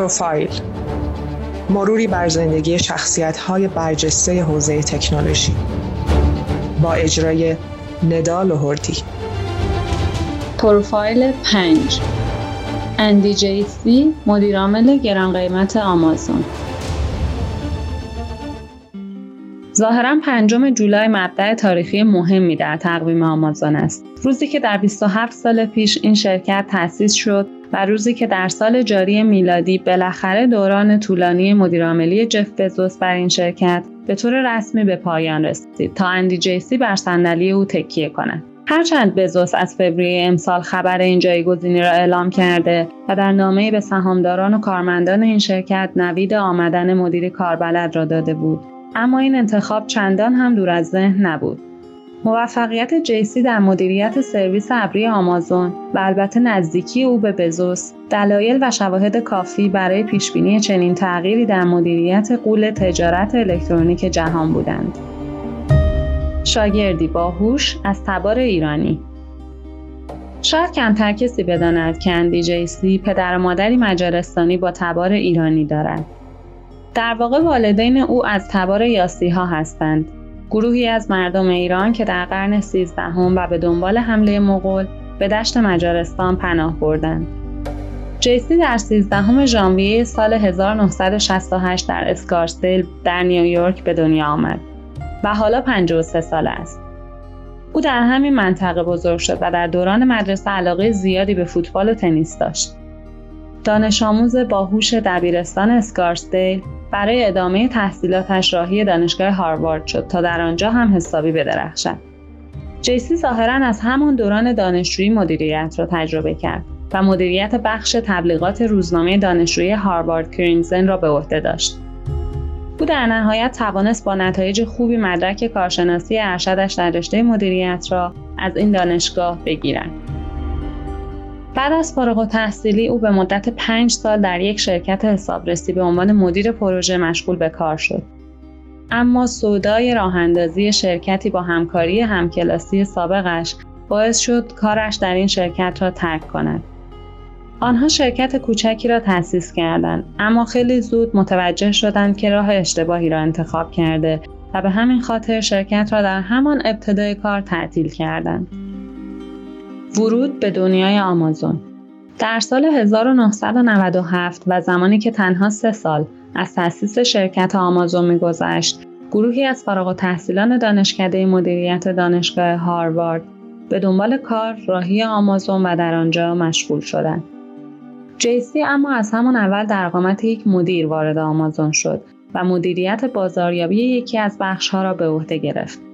پروفایل. مروری بر زندگی شخصیت های برجسته حوزه تکنولوژی. با اجرای ندال و پروفایل 5 اندی جیسی مدیرعامل گران قیمت آمازون. ظاهرا پنجم جولای مبدع تاریخی مهمی در تقویم آمازون است. روزی که در 27 سال پیش این شرکت تأسیس شد و روزی که در سال جاری میلادی بالاخره دوران طولانی مدیرعاملی جف بزوس بر این شرکت به طور رسمی به پایان رسید تا اندی جیسی بر صندلی او تکیه کند. هرچند بزوس از فوریه امسال خبر این جایگزینی را اعلام کرده و در نامه به سهامداران و کارمندان این شرکت نوید آمدن مدیر کاربلد را داده بود اما این انتخاب چندان هم دور از ذهن نبود موفقیت جیسی در مدیریت سرویس ابری آمازون و البته نزدیکی او به بزوس دلایل و شواهد کافی برای پیشبینی چنین تغییری در مدیریت قول تجارت الکترونیک جهان بودند. شاگردی باهوش از تبار ایرانی. شاید کمتر کسی بداند که اندی جیسی پدر و مادری مجارستانی با تبار ایرانی دارد در واقع والدین او از تبار یاسی ها هستند. گروهی از مردم ایران که در قرن سیزدهم و به دنبال حمله مغول به دشت مجارستان پناه بردند. جیسی در 13 ژانویه سال 1968 در اسکارسدیل در نیویورک به دنیا آمد و حالا 53 ساله است. او در همین منطقه بزرگ شد و در دوران مدرسه علاقه زیادی به فوتبال و تنیس داشت. دانش آموز باهوش دبیرستان اسکارسدیل برای ادامه تحصیلاتش راهی دانشگاه هاروارد شد تا در آنجا هم حسابی بدرخشد. جیسی ظاهرا از همان دوران دانشجویی مدیریت را تجربه کرد و مدیریت بخش تبلیغات روزنامه دانشجویی هاروارد کرینزن را به عهده داشت. او در نهایت توانست با نتایج خوبی مدرک کارشناسی ارشدش در رشته مدیریت را از این دانشگاه بگیرد. بعد از فارغ تحصیلی او به مدت پنج سال در یک شرکت حسابرسی به عنوان مدیر پروژه مشغول به کار شد. اما سودای راه اندازی شرکتی با همکاری همکلاسی سابقش باعث شد کارش در این شرکت را ترک کند. آنها شرکت کوچکی را تأسیس کردند اما خیلی زود متوجه شدند که راه اشتباهی را انتخاب کرده و به همین خاطر شرکت را در همان ابتدای کار تعطیل کردند. ورود به دنیای آمازون در سال 1997 و زمانی که تنها سه سال از تأسیس شرکت آمازون میگذشت گروهی از فارغ و تحصیلان دانشکده مدیریت دانشگاه هاروارد به دنبال کار راهی آمازون و در آنجا مشغول شدند. جیسی اما از همان اول در قامت یک مدیر وارد آمازون شد و مدیریت بازاریابی یکی از بخشها را به عهده گرفت.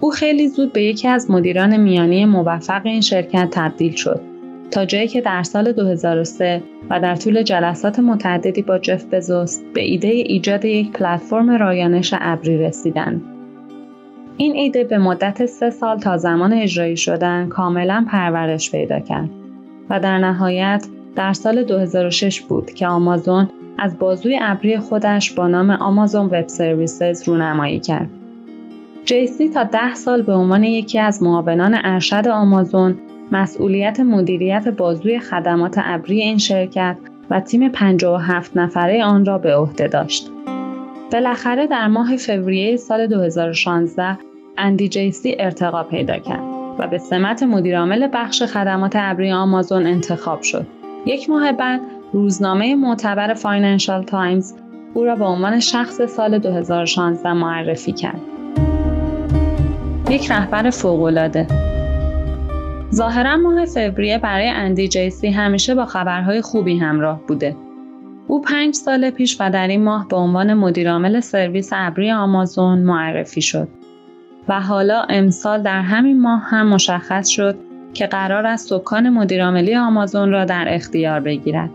او خیلی زود به یکی از مدیران میانی موفق این شرکت تبدیل شد تا جایی که در سال 2003 و در طول جلسات متعددی با جف بزوس به ایده ایجاد یک پلتفرم رایانش ابری رسیدند. این ایده به مدت سه سال تا زمان اجرایی شدن کاملا پرورش پیدا کرد و در نهایت در سال 2006 بود که آمازون از بازوی ابری خودش با نام آمازون وب سرویسز رونمایی کرد. جیسی تا ده سال به عنوان یکی از معاونان ارشد آمازون مسئولیت مدیریت بازوی خدمات ابری این شرکت و تیم 57 نفره آن را به عهده داشت. بالاخره در ماه فوریه سال 2016 اندی جیسی ارتقا پیدا کرد و به سمت مدیرعامل بخش خدمات ابری آمازون انتخاب شد. یک ماه بعد روزنامه معتبر فاینانشال تایمز او را به عنوان شخص سال 2016 معرفی کرد. یک رهبر فوق‌العاده ظاهرا ماه فوریه برای اندی جیسی همیشه با خبرهای خوبی همراه بوده. او پنج سال پیش و در این ماه به عنوان مدیرعامل سرویس ابری آمازون معرفی شد و حالا امسال در همین ماه هم مشخص شد که قرار است سکان مدیرعاملی آمازون را در اختیار بگیرد.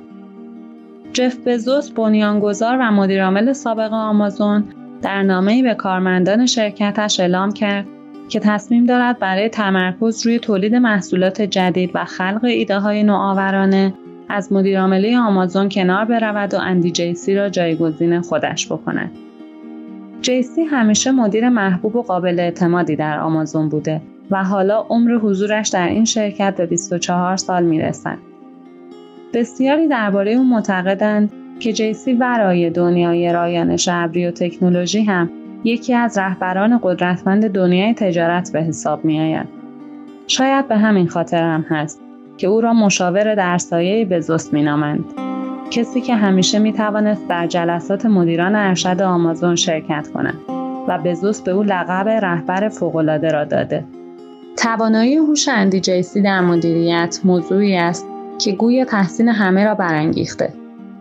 جف بزوس بنیانگذار و مدیرعامل سابق آمازون در نامه‌ای به کارمندان شرکتش اعلام کرد که تصمیم دارد برای تمرکز روی تولید محصولات جدید و خلق ایده های نوآورانه از مدیرعاملی آمازون کنار برود و اندی جیسی را جایگزین خودش بکند. جیسی همیشه مدیر محبوب و قابل اعتمادی در آمازون بوده و حالا عمر حضورش در این شرکت به 24 سال می‌رسد. بسیاری درباره او معتقدند که جیسی ورای دنیای رایانش ابری و تکنولوژی هم یکی از رهبران قدرتمند دنیای تجارت به حساب می آید. شاید به همین خاطر هم هست که او را مشاور در سایه بزوس می نامند. کسی که همیشه می توانست در جلسات مدیران ارشد آمازون شرکت کند و بزوس به او لقب رهبر فوقالعاده را داده. توانایی هوش اندی جیسی در مدیریت موضوعی است که گوی تحسین همه را برانگیخته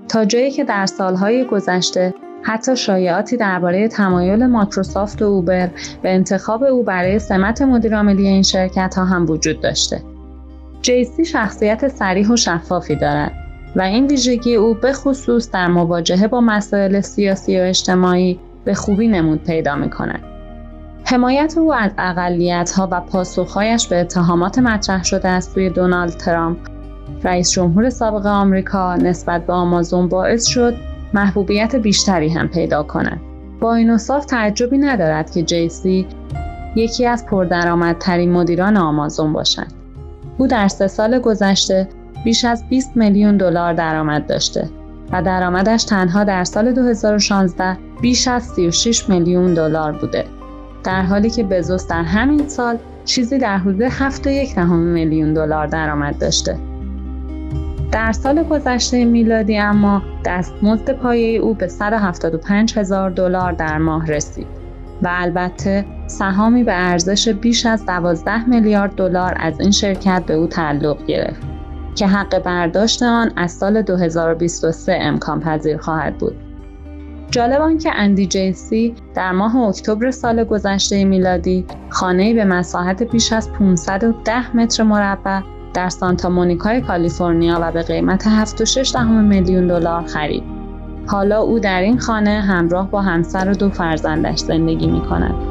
تا جایی که در سالهای گذشته حتی شایعاتی درباره تمایل مایکروسافت و اوبر به انتخاب او برای سمت مدیرعاملی این شرکت ها هم وجود داشته. جیسی شخصیت سریح و شفافی دارد و این ویژگی او به خصوص در مواجهه با مسائل سیاسی و اجتماعی به خوبی نمود پیدا می کند. حمایت او از اقلیت ها و پاسخهایش به اتهامات مطرح شده از سوی دونالد ترامپ رئیس جمهور سابق آمریکا نسبت به آمازون باعث شد محبوبیت بیشتری هم پیدا کند. با این اصاف تعجبی ندارد که جیسی یکی از پردرآمدترین مدیران آمازون باشد. او در سه سال گذشته بیش از 20 میلیون دلار درآمد داشته و درآمدش تنها در سال 2016 بیش از 36 میلیون دلار بوده. در حالی که بزوس در همین سال چیزی در حدود 7.1 میلیون دلار درآمد داشته. در سال گذشته میلادی اما دستمزد پایه او به 175 هزار دلار در ماه رسید و البته سهامی به ارزش بیش از 12 میلیارد دلار از این شرکت به او تعلق گرفت که حق برداشت آن از سال 2023 امکان پذیر خواهد بود. جالب آن که اندی جیسی در ماه اکتبر سال گذشته میلادی خانه‌ای به مساحت بیش از 510 متر مربع در سانتا مونیکای کالیفرنیا و به قیمت 7.6 میلیون دلار خرید. حالا او در این خانه همراه با همسر و دو فرزندش زندگی می کند.